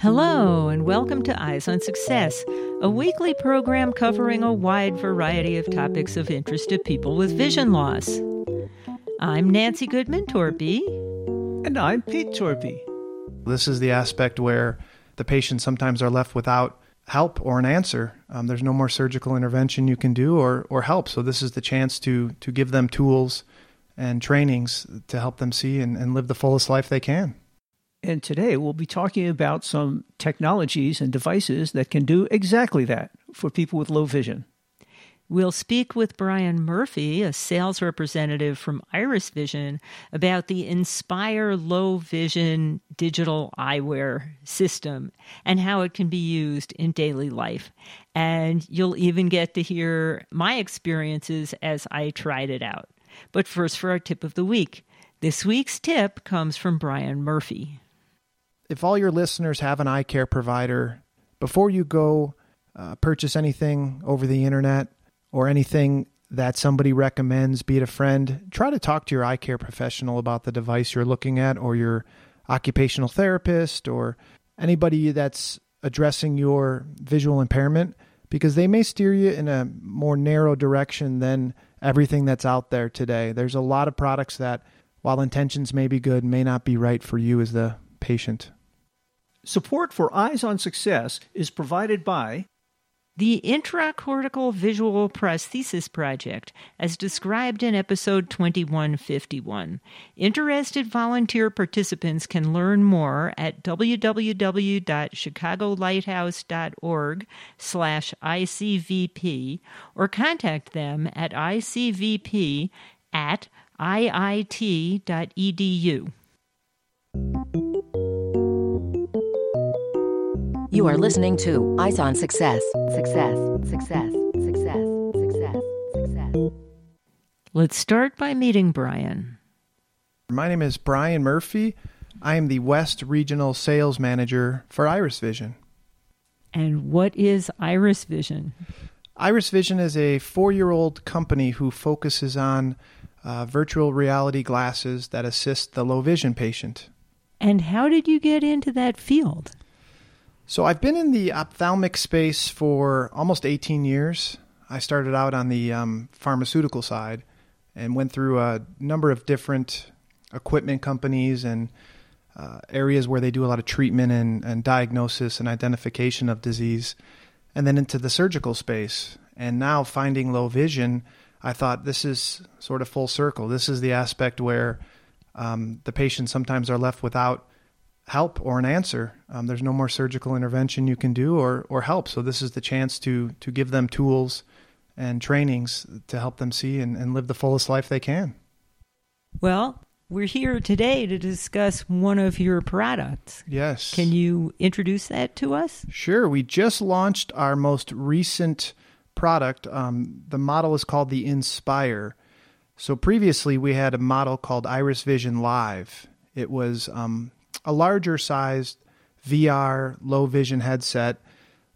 Hello, and welcome to Eyes on Success, a weekly program covering a wide variety of topics of interest to people with vision loss. I'm Nancy Goodman Torpy. And I'm Pete Torpy. This is the aspect where the patients sometimes are left without help or an answer. Um, there's no more surgical intervention you can do or, or help. So this is the chance to to give them tools and trainings to help them see and, and live the fullest life they can. And today we'll be talking about some technologies and devices that can do exactly that for people with low vision. We'll speak with Brian Murphy, a sales representative from Iris Vision, about the Inspire Low Vision digital eyewear system and how it can be used in daily life. And you'll even get to hear my experiences as I tried it out. But first, for our tip of the week. This week's tip comes from Brian Murphy. If all your listeners have an eye care provider, before you go uh, purchase anything over the internet, or anything that somebody recommends, be it a friend, try to talk to your eye care professional about the device you're looking at or your occupational therapist or anybody that's addressing your visual impairment because they may steer you in a more narrow direction than everything that's out there today. There's a lot of products that, while intentions may be good, may not be right for you as the patient. Support for Eyes on Success is provided by the Intracortical Visual Prosthesis Project, as described in episode 2151. Interested volunteer participants can learn more at www.chicagolighthouse.org slash ICVP or contact them at icvp at iit.edu. You are listening to Eyes on Success. Success, success, success, success, success. Let's start by meeting Brian. My name is Brian Murphy. I am the West Regional Sales Manager for Iris Vision. And what is Iris Vision? Iris Vision is a four year old company who focuses on uh, virtual reality glasses that assist the low vision patient. And how did you get into that field? So I've been in the ophthalmic space for almost 18 years. I started out on the um, pharmaceutical side and went through a number of different equipment companies and uh, areas where they do a lot of treatment and, and diagnosis and identification of disease, and then into the surgical space. And now finding low vision, I thought this is sort of full circle. This is the aspect where um, the patients sometimes are left without help or an answer. Um, there's no more surgical intervention you can do or or help. So this is the chance to to give them tools and trainings to help them see and, and live the fullest life they can. Well, we're here today to discuss one of your products. Yes. Can you introduce that to us? Sure. We just launched our most recent product. Um, the model is called the Inspire. So previously we had a model called Iris Vision Live. It was um, a larger sized VR low vision headset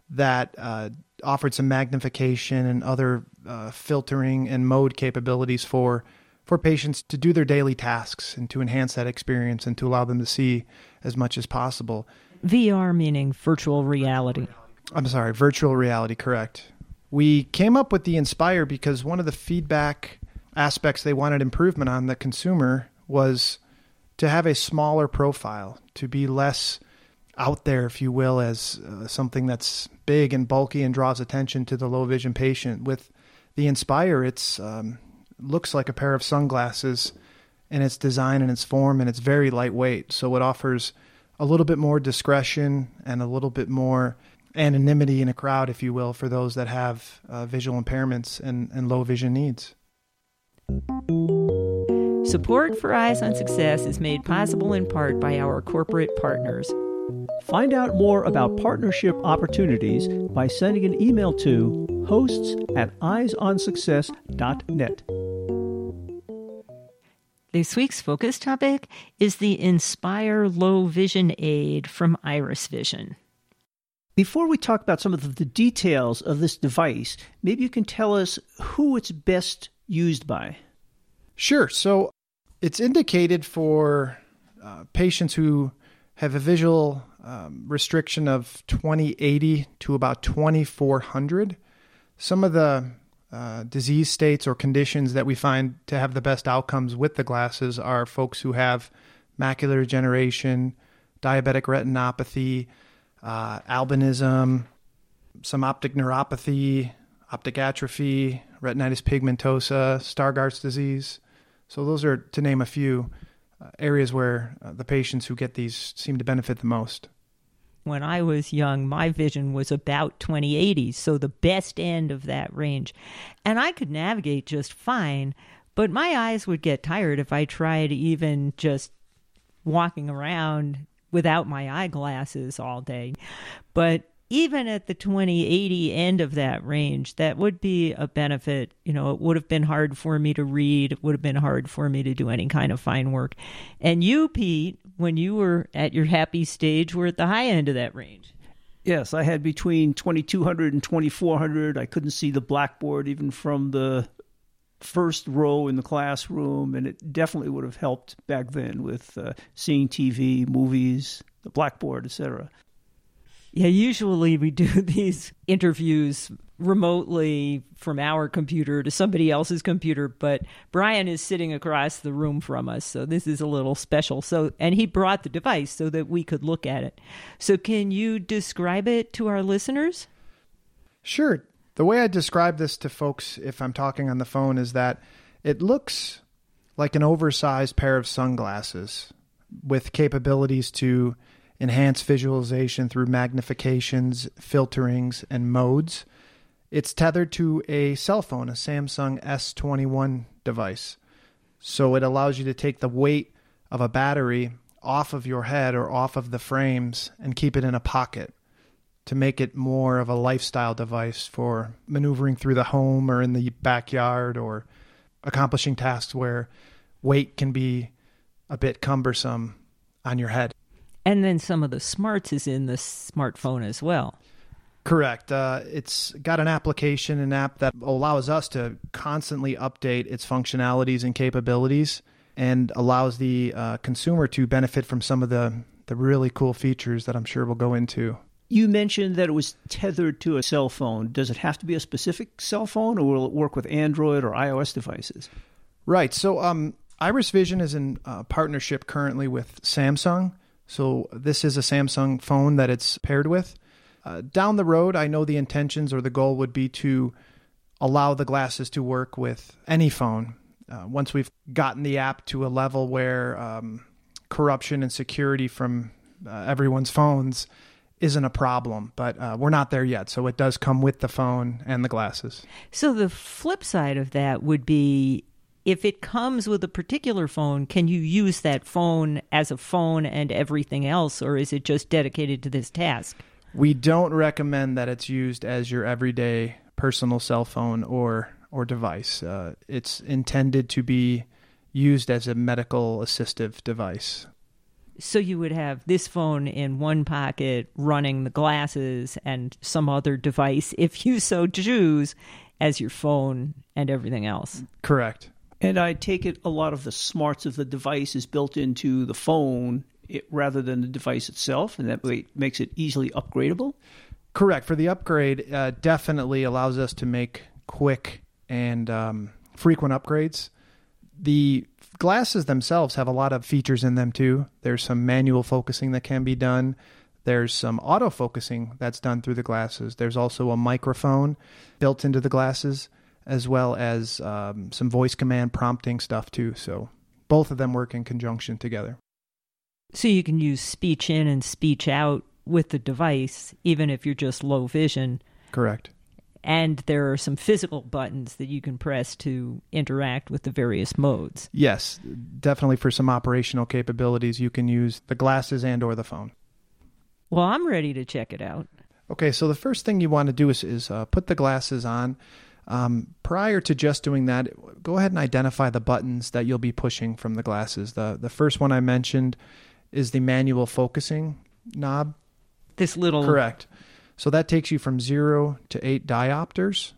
that uh, offered some magnification and other uh, filtering and mode capabilities for for patients to do their daily tasks and to enhance that experience and to allow them to see as much as possible. VR meaning virtual reality. I'm sorry, virtual reality, correct. We came up with the Inspire because one of the feedback aspects they wanted improvement on the consumer was to have a smaller profile, to be less out there, if you will, as uh, something that's big and bulky and draws attention to the low vision patient. With the Inspire, it's um, looks like a pair of sunglasses in its design and its form, and it's very lightweight. So it offers a little bit more discretion and a little bit more anonymity in a crowd, if you will, for those that have uh, visual impairments and, and low vision needs. Support for Eyes on Success is made possible in part by our corporate partners. Find out more about partnership opportunities by sending an email to hosts at eyesonsuccess.net. This week's focus topic is the Inspire Low Vision Aid from Iris Vision. Before we talk about some of the details of this device, maybe you can tell us who it's best used by. Sure. So it's indicated for uh, patients who have a visual um, restriction of 2080 to about 2400. Some of the uh, disease states or conditions that we find to have the best outcomes with the glasses are folks who have macular degeneration, diabetic retinopathy, uh, albinism, some optic neuropathy, optic atrophy, retinitis pigmentosa, Stargardt's disease. So those are to name a few uh, areas where uh, the patients who get these seem to benefit the most. When I was young, my vision was about 2080, so the best end of that range. And I could navigate just fine, but my eyes would get tired if I tried even just walking around without my eyeglasses all day. But even at the 2080 end of that range, that would be a benefit. You know, it would have been hard for me to read, it would have been hard for me to do any kind of fine work. And you, Pete, when you were at your happy stage, were at the high end of that range. Yes, I had between 2200 and 2400. I couldn't see the blackboard even from the first row in the classroom, and it definitely would have helped back then with uh, seeing TV, movies, the blackboard, etc. Yeah, usually we do these interviews remotely from our computer to somebody else's computer, but Brian is sitting across the room from us, so this is a little special. So, and he brought the device so that we could look at it. So, can you describe it to our listeners? Sure. The way I describe this to folks if I'm talking on the phone is that it looks like an oversized pair of sunglasses with capabilities to enhance visualization through magnifications, filterings, and modes. It's tethered to a cell phone, a Samsung S21 device. So it allows you to take the weight of a battery off of your head or off of the frames and keep it in a pocket to make it more of a lifestyle device for maneuvering through the home or in the backyard or accomplishing tasks where weight can be a bit cumbersome on your head. And then some of the smarts is in the smartphone as well. Correct. Uh, it's got an application, an app that allows us to constantly update its functionalities and capabilities and allows the uh, consumer to benefit from some of the, the really cool features that I'm sure we'll go into. You mentioned that it was tethered to a cell phone. Does it have to be a specific cell phone or will it work with Android or iOS devices? Right. So, um, Iris Vision is in uh, partnership currently with Samsung. So this is a Samsung phone that it's paired with. Uh, down the road, I know the intentions or the goal would be to allow the glasses to work with any phone. Uh, once we've gotten the app to a level where um, corruption and security from uh, everyone's phones isn't a problem, but uh, we're not there yet. So it does come with the phone and the glasses. So the flip side of that would be if it comes with a particular phone, can you use that phone as a phone and everything else, or is it just dedicated to this task? We don't recommend that it's used as your everyday personal cell phone or or device. Uh, it's intended to be used as a medical assistive device. So you would have this phone in one pocket running the glasses and some other device, if you so choose, as your phone and everything else. Correct. And I take it a lot of the smarts of the device is built into the phone it, rather than the device itself, and that way makes it easily upgradable. Correct. For the upgrade, uh, definitely allows us to make quick and um, frequent upgrades. The glasses themselves have a lot of features in them too. There's some manual focusing that can be done. There's some autofocusing that's done through the glasses. There's also a microphone built into the glasses as well as um, some voice command prompting stuff too. So both of them work in conjunction together. So you can use speech in and speech out with the device, even if you're just low vision. Correct. And there are some physical buttons that you can press to interact with the various modes. Yes, definitely for some operational capabilities, you can use the glasses and or the phone. Well, I'm ready to check it out. Okay, so the first thing you want to do is, is uh, put the glasses on. Um, prior to just doing that, go ahead and identify the buttons that you'll be pushing from the glasses. The the first one I mentioned is the manual focusing knob. This little correct. So that takes you from zero to eight diopters.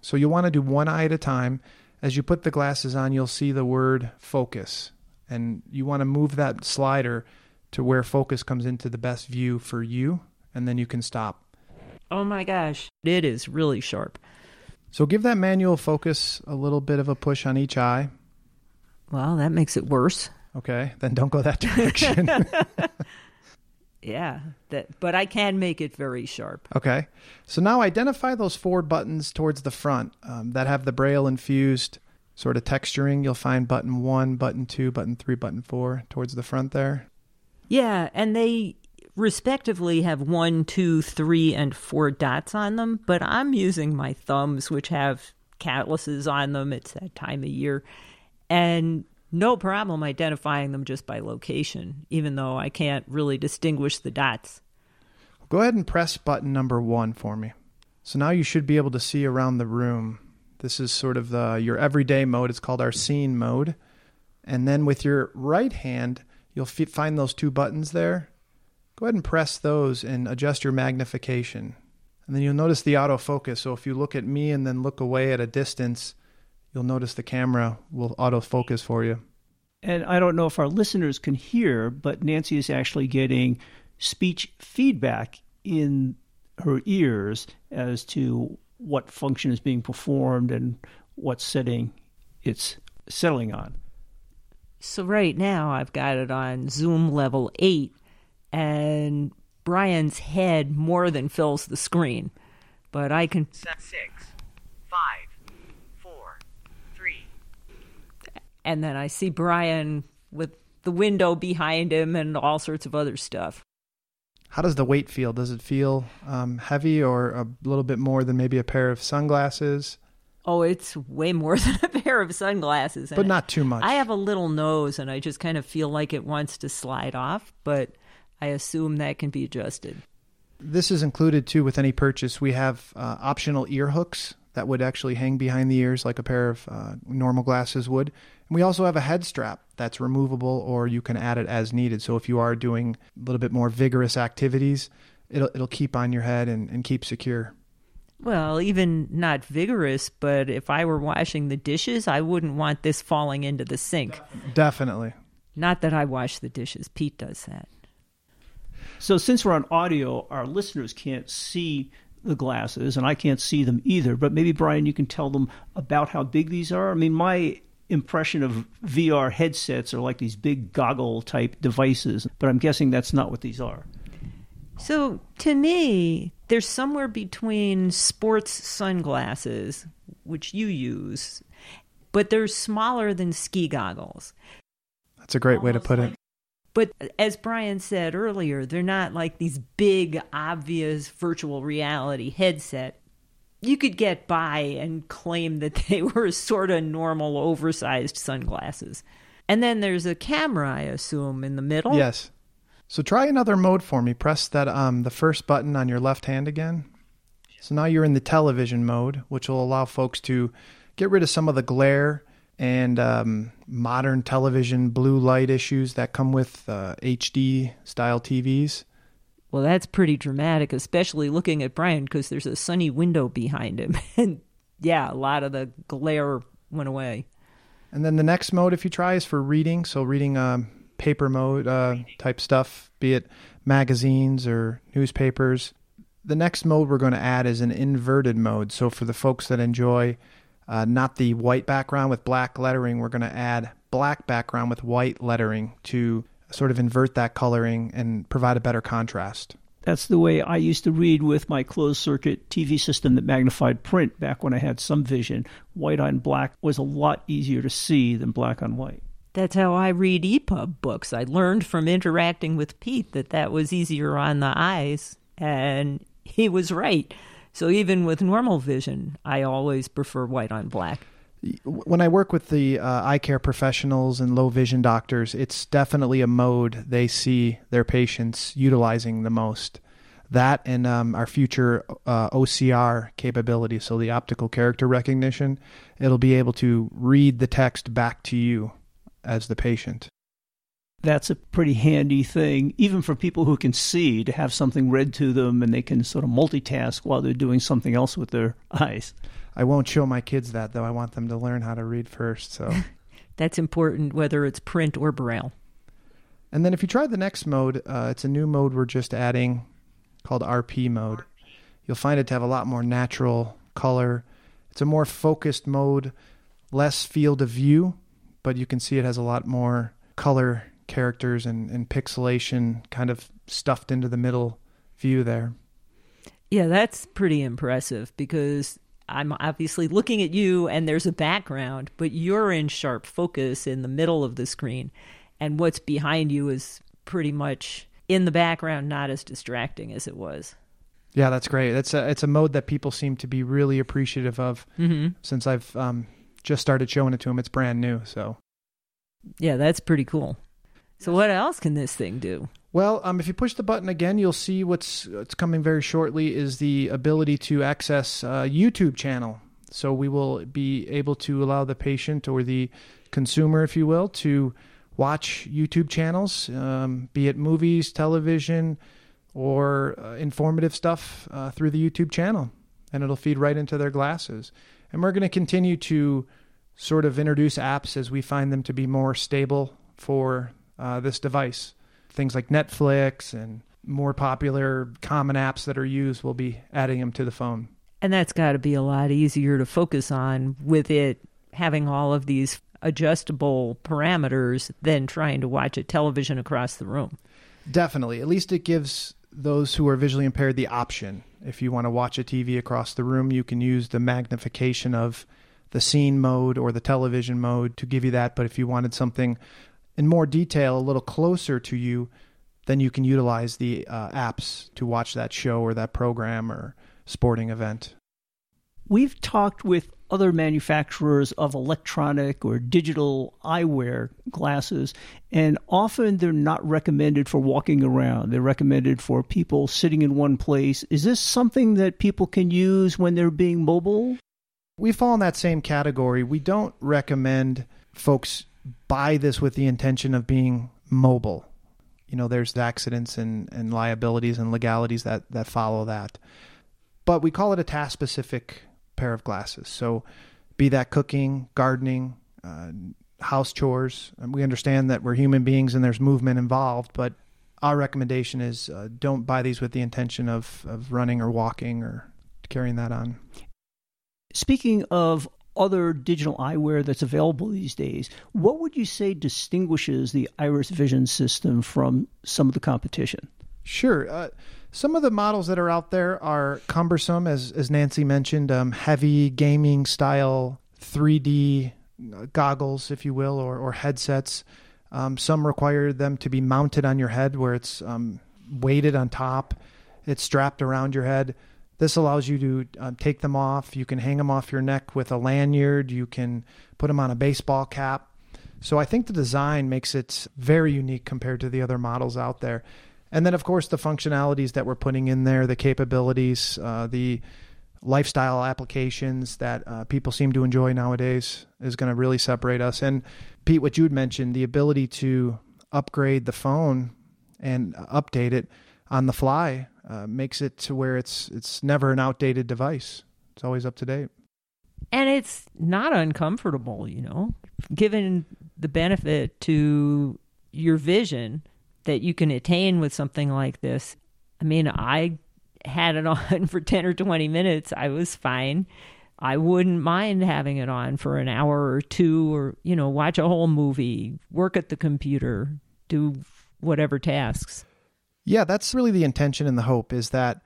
So you'll want to do one eye at a time. As you put the glasses on, you'll see the word focus and you want to move that slider to where focus comes into the best view for you, and then you can stop. Oh my gosh, it is really sharp. So give that manual focus a little bit of a push on each eye. Well, that makes it worse. Okay, then don't go that direction. Yeah, that but I can make it very sharp. okay, so now identify those four buttons towards the front um, that have the braille infused sort of texturing. You'll find button one, button two, button three, button four towards the front there. Yeah, and they respectively have one, two, three, and four dots on them, but I'm using my thumbs, which have calluses on them. It's that time of year. And no problem identifying them just by location, even though I can't really distinguish the dots. Go ahead and press button number one for me. So now you should be able to see around the room. This is sort of the your everyday mode. It's called our scene mode. And then with your right hand, you'll f- find those two buttons there. Go ahead and press those and adjust your magnification. And then you'll notice the autofocus. So if you look at me and then look away at a distance, you'll notice the camera will autofocus for you. And I don't know if our listeners can hear, but Nancy is actually getting speech feedback in her ears as to what function is being performed and what setting it's settling on. So right now I've got it on zoom level 8 and Brian's head more than fills the screen. But I can six, five, four, three, and then I see Brian with the window behind him and all sorts of other stuff. How does the weight feel? Does it feel um, heavy or a little bit more than maybe a pair of sunglasses? Oh, it's way more than a pair of sunglasses. But not too much. I have a little nose and I just kind of feel like it wants to slide off, but I assume that can be adjusted. This is included too with any purchase. We have uh, optional ear hooks that would actually hang behind the ears like a pair of uh, normal glasses would. And we also have a head strap that's removable or you can add it as needed. So if you are doing a little bit more vigorous activities, it'll, it'll keep on your head and, and keep secure. Well, even not vigorous, but if I were washing the dishes, I wouldn't want this falling into the sink. Definitely. Not that I wash the dishes, Pete does that. So, since we're on audio, our listeners can't see the glasses, and I can't see them either. But maybe, Brian, you can tell them about how big these are. I mean, my impression of VR headsets are like these big goggle type devices, but I'm guessing that's not what these are. So to me, there's somewhere between sports sunglasses, which you use, but they're smaller than ski goggles. That's a great way to put it. But as Brian said earlier, they're not like these big, obvious virtual reality headset. You could get by and claim that they were sort of normal, oversized sunglasses. And then there's a camera, I assume, in the middle. Yes. So try another mode for me. Press that um, the first button on your left hand again. So now you're in the television mode, which will allow folks to get rid of some of the glare and um, modern television blue light issues that come with uh, HD style TVs. Well, that's pretty dramatic, especially looking at Brian because there's a sunny window behind him. And yeah, a lot of the glare went away. And then the next mode, if you try, is for reading. So reading um, paper mode uh, type stuff, be it magazines or newspapers. The next mode we're going to add is an inverted mode. So for the folks that enjoy uh, not the white background with black lettering, we're going to add black background with white lettering to sort of invert that coloring and provide a better contrast. That's the way I used to read with my closed circuit TV system that magnified print back when I had some vision. White on black was a lot easier to see than black on white. That's how I read EPUB books. I learned from interacting with Pete that that was easier on the eyes, and he was right. So even with normal vision, I always prefer white on black. When I work with the uh, eye care professionals and low vision doctors, it's definitely a mode they see their patients utilizing the most. That and um, our future uh, OCR capability, so the optical character recognition, it'll be able to read the text back to you as the patient. That's a pretty handy thing, even for people who can see, to have something read to them and they can sort of multitask while they're doing something else with their eyes. I won't show my kids that though. I want them to learn how to read first. So That's important whether it's print or braille. And then if you try the next mode, uh, it's a new mode we're just adding called RP mode. You'll find it to have a lot more natural color. It's a more focused mode, less field of view, but you can see it has a lot more color characters and, and pixelation kind of stuffed into the middle view there. Yeah, that's pretty impressive because I'm obviously looking at you and there's a background, but you're in sharp focus in the middle of the screen. And what's behind you is pretty much in the background, not as distracting as it was. Yeah, that's great. That's a it's a mode that people seem to be really appreciative of Mm-hmm. since I've um, just started showing it to them. It's brand new, so Yeah, that's pretty cool. So, what else can this thing do? Well, um, if you push the button again, you'll see what's coming very shortly is the ability to access uh, YouTube channel. So we will be able to allow the patient or the consumer, if you will, to watch YouTube channels, um, be it movies, television, or uh, informative stuff uh, through the YouTube channel, and it'll feed right into their glasses. And we're going to continue to sort of introduce apps as we find them to be more stable for uh, this device. Things like Netflix and more popular common apps that are used, we'll be adding them to the phone. And that's got to be a lot easier to focus on with it having all of these adjustable parameters than trying to watch a television across the room. Definitely. At least it gives those who are visually impaired the option. If you want to watch a TV across the room, you can use the magnification of the scene mode or the television mode to give you that. But if you wanted something in more detail, a little closer to you, then you can utilize the uh, apps to watch that show or that program or sporting event. We've talked with other manufacturers of electronic or digital eyewear glasses, and often they're not recommended for walking around. They're recommended for people sitting in one place. Is this something that people can use when they're being mobile? We fall in that same category. We don't recommend folks buy this with the intention of being mobile. You know, there's accidents and, and liabilities and legalities that, that follow that. But we call it a task specific pair of glasses. So, be that cooking, gardening, uh, house chores. We understand that we're human beings and there's movement involved, but our recommendation is uh, don't buy these with the intention of, of running or walking or carrying that on. Speaking of other digital eyewear that's available these days, what would you say distinguishes the Iris Vision system from some of the competition? Sure. Uh, some of the models that are out there are cumbersome, as as Nancy mentioned, um, heavy gaming style 3D goggles, if you will, or, or headsets. Um, some require them to be mounted on your head, where it's um, weighted on top. It's strapped around your head. This allows you to uh, take them off. You can hang them off your neck with a lanyard. You can put them on a baseball cap. So I think the design makes it very unique compared to the other models out there. And then, of course, the functionalities that we're putting in there, the capabilities, uh, the lifestyle applications that uh, people seem to enjoy nowadays is going to really separate us. And Pete, what you had mentioned, the ability to upgrade the phone and update it on the fly uh, makes it to where it's it's never an outdated device. It's always up to date. And it's not uncomfortable, you know, given the benefit to your vision that you can attain with something like this. I mean, I had it on for 10 or 20 minutes. I was fine. I wouldn't mind having it on for an hour or two or, you know, watch a whole movie, work at the computer, do whatever tasks. Yeah, that's really the intention and the hope is that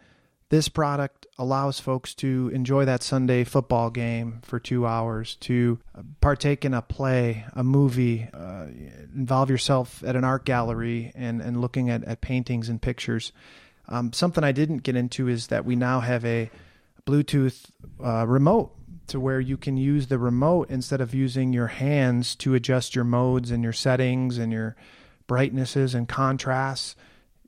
this product allows folks to enjoy that Sunday football game for two hours, to partake in a play, a movie, uh, involve yourself at an art gallery and, and looking at, at paintings and pictures. Um, something I didn't get into is that we now have a Bluetooth uh, remote to where you can use the remote instead of using your hands to adjust your modes and your settings and your brightnesses and contrasts.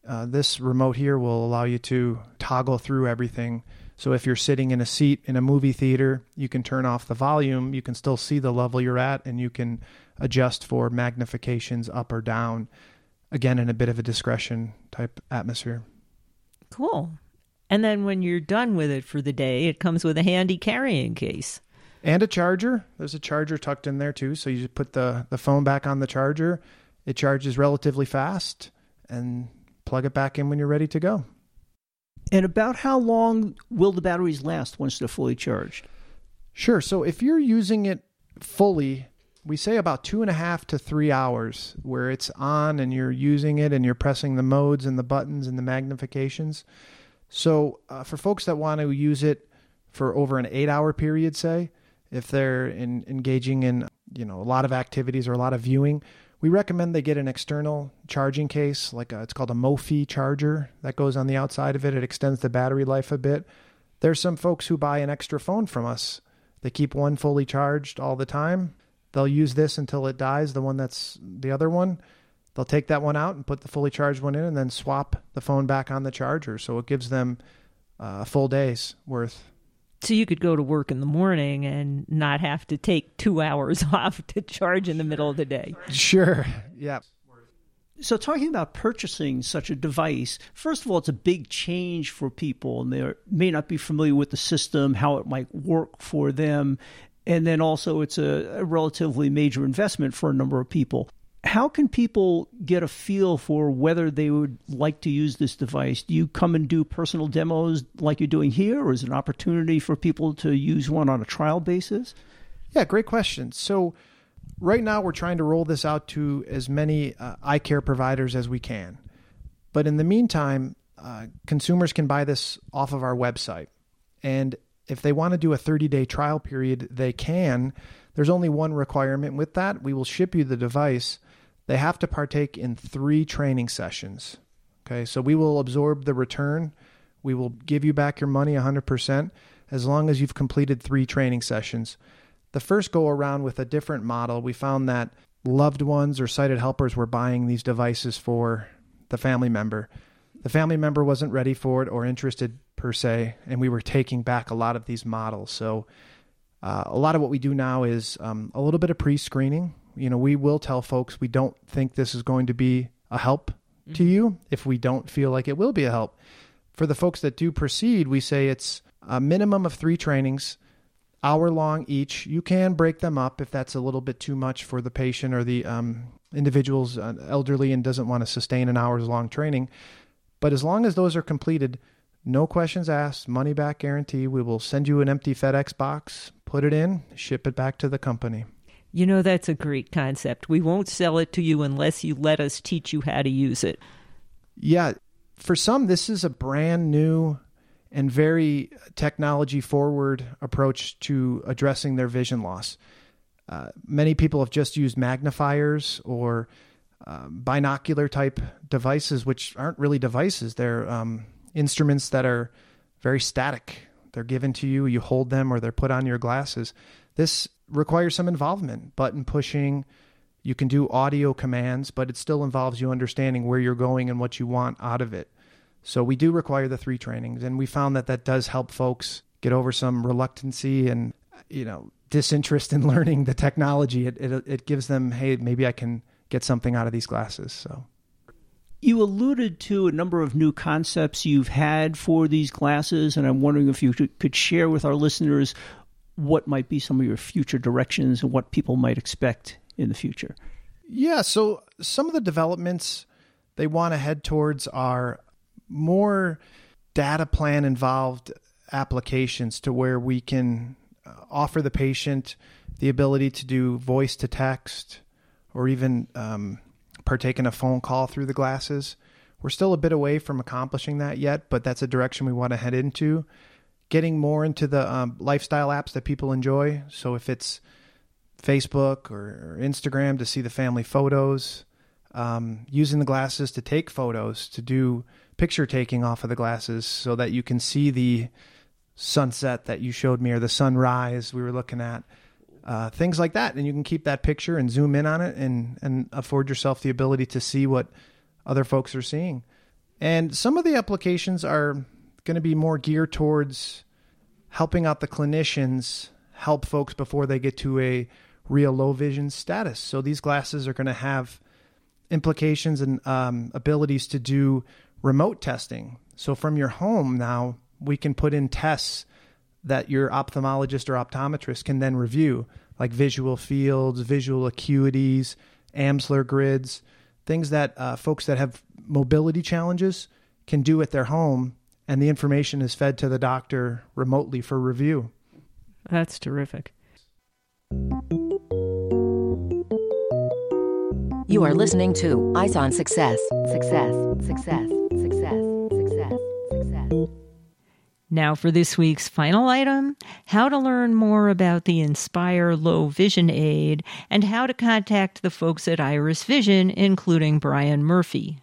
Uh, this remote here will allow you to toggle through everything. So if you're sitting in a seat in a movie theater, you can turn off the volume. You can still see the level you're at, and you can adjust for magnifications up or down. Again, in a bit of a discretion type atmosphere. Cool. And then when you're done with it for the day, it comes with a handy carrying case. and a charger. There's a charger tucked in there too, so you just put the the phone back on the charger. It charges relatively fast, and plug it back in when you're ready to go. And about how long will the batteries last once they're fully charged? Sure. So if you're using it fully, we say about two and a half to three hours where it's on and you're using it and you're pressing the modes and the buttons and the magnifications. So uh, for folks that want to use it for over an eight hour period, say, if they're in, engaging in you know a lot of activities or a lot of viewing, we recommend they get an external charging case, like a, it's called a Mophie charger that goes on the outside of it. It extends the battery life a bit. There's some folks who buy an extra phone from us. They keep one fully charged all the time. They'll use this until it dies, the one that's the other one. They'll take that one out and put the fully charged one in and then swap the phone back on the charger. So it gives them uh, a full day's worth So you could go to work in the morning and not have to take two hours off to charge in the middle of the day. Sure. Yeah. So, talking about purchasing such a device, first of all, it's a big change for people, and they may not be familiar with the system, how it might work for them. And then also, it's a, a relatively major investment for a number of people. How can people get a feel for whether they would like to use this device? Do you come and do personal demos like you're doing here, or is it an opportunity for people to use one on a trial basis? Yeah, great question. So, right now we're trying to roll this out to as many uh, eye care providers as we can. But in the meantime, uh, consumers can buy this off of our website. And if they want to do a 30 day trial period, they can. There's only one requirement with that. We will ship you the device. They have to partake in three training sessions. Okay, so we will absorb the return. We will give you back your money 100% as long as you've completed three training sessions. The first go around with a different model, we found that loved ones or sighted helpers were buying these devices for the family member. The family member wasn't ready for it or interested per se, and we were taking back a lot of these models. So, uh, a lot of what we do now is um, a little bit of pre screening. You know, we will tell folks we don't think this is going to be a help to you if we don't feel like it will be a help. For the folks that do proceed, we say it's a minimum of three trainings hour long each. You can break them up if that's a little bit too much for the patient or the um, individual's uh, elderly and doesn't want to sustain an hour's long training. But as long as those are completed, no questions asked, money back guarantee. We will send you an empty FedEx box, put it in, ship it back to the company. You know, that's a great concept. We won't sell it to you unless you let us teach you how to use it. Yeah, for some, this is a brand new and very technology forward approach to addressing their vision loss. Uh, many people have just used magnifiers or um, binocular type devices, which aren't really devices. They're um, instruments that are very static. They're given to you, you hold them, or they're put on your glasses. This requires some involvement, button pushing. You can do audio commands, but it still involves you understanding where you're going and what you want out of it. So we do require the three trainings, and we found that that does help folks get over some reluctancy and you know disinterest in learning the technology. It it, it gives them, hey, maybe I can get something out of these glasses. So You alluded to a number of new concepts you've had for these glasses, and I'm wondering if you could share with our listeners what might be some of your future directions and what people might expect in the future. Yeah, so some of the developments they want to head towards are more data plan involved applications to where we can uh, offer the patient the ability to do voice to text or even um, partake in a phone call through the glasses. We're still a bit away from accomplishing that yet, but that's a direction we want to head into. Getting more into the um, lifestyle apps that people enjoy. So if it's Facebook or, or Instagram to see the family photos, um, using the glasses to take photos, to do picture taking off of the glasses so that you can see the sunset that you showed me or the sunrise we were looking at. Uh, things like that. And you can keep that picture and zoom in on it and, and afford yourself the ability to see what other folks are seeing. And some of the applications are going to be more geared towards helping out the clinicians help folks before they get to a real low vision status. So these glasses are going to have implications and um, abilities to do remote testing. So from your home now, we can put in tests that your ophthalmologist or optometrist can then review, like visual fields, visual acuities, Amsler grids, things that uh, folks that have mobility challenges can do at their home, and the information is fed to the doctor remotely for review. That's terrific. You are listening to Eyes on Success. Success, success, success, success, success. Now, for this week's final item how to learn more about the Inspire Low Vision Aid and how to contact the folks at Iris Vision, including Brian Murphy.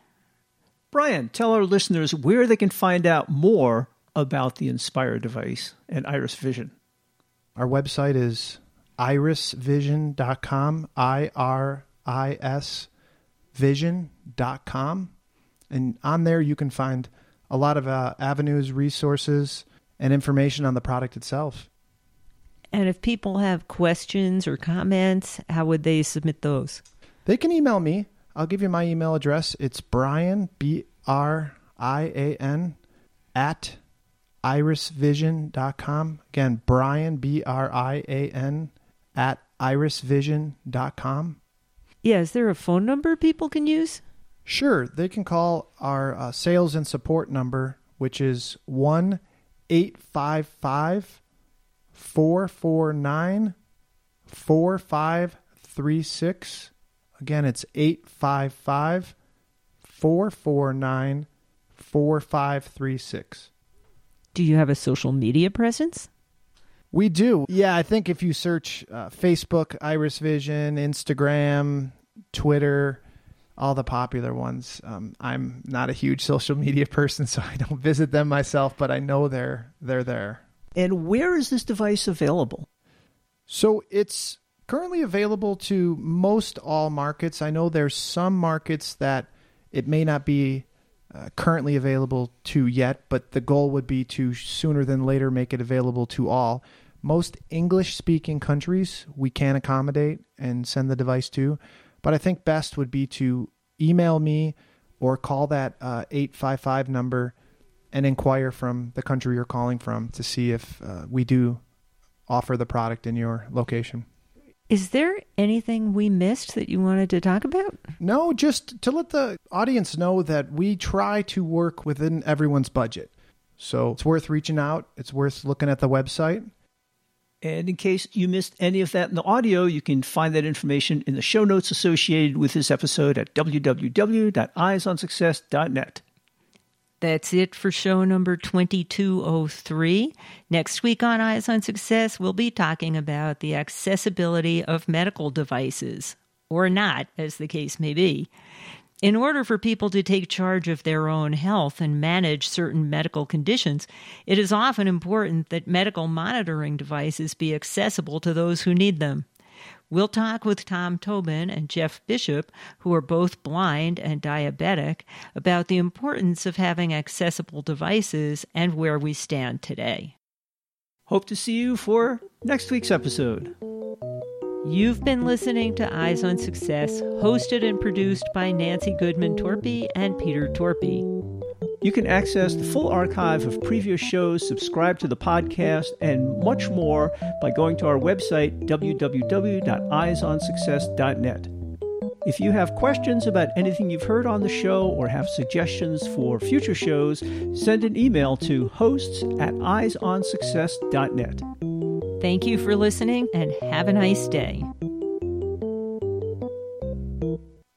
Brian, tell our listeners where they can find out more about the Inspire device and Iris Vision. Our website is irisvision.com, I R I S vision.com. And on there, you can find a lot of uh, avenues, resources, and information on the product itself. And if people have questions or comments, how would they submit those? They can email me. I'll give you my email address. It's Brian, B R I A N, at irisvision.com. Again, Brian, B R I A N, at irisvision.com. Yeah, is there a phone number people can use? Sure, they can call our uh, sales and support number, which is 1 855 449 4536. Again, it's 855 449 4536. Do you have a social media presence? We do. Yeah, I think if you search uh, Facebook, Iris Vision, Instagram, Twitter, all the popular ones. Um, I'm not a huge social media person, so I don't visit them myself, but I know they're they're there. And where is this device available? So it's currently available to most all markets. I know there's some markets that it may not be uh, currently available to yet, but the goal would be to sooner than later make it available to all. Most English speaking countries we can accommodate and send the device to, but I think best would be to email me or call that uh, 855 number and inquire from the country you're calling from to see if uh, we do offer the product in your location. Is there anything we missed that you wanted to talk about? No, just to let the audience know that we try to work within everyone's budget. So it's worth reaching out, it's worth looking at the website. And in case you missed any of that in the audio, you can find that information in the show notes associated with this episode at www.eyesonsuccess.net. That's it for show number 2203. Next week on Eyes on Success, we'll be talking about the accessibility of medical devices, or not, as the case may be. In order for people to take charge of their own health and manage certain medical conditions, it is often important that medical monitoring devices be accessible to those who need them. We'll talk with Tom Tobin and Jeff Bishop, who are both blind and diabetic, about the importance of having accessible devices and where we stand today. Hope to see you for next week's episode. You've been listening to Eyes on Success, hosted and produced by Nancy Goodman Torpy and Peter Torpy. You can access the full archive of previous shows, subscribe to the podcast, and much more by going to our website, www.eyesonsuccess.net. If you have questions about anything you've heard on the show or have suggestions for future shows, send an email to hosts at eyesonsuccess.net. Thank you for listening and have a nice day.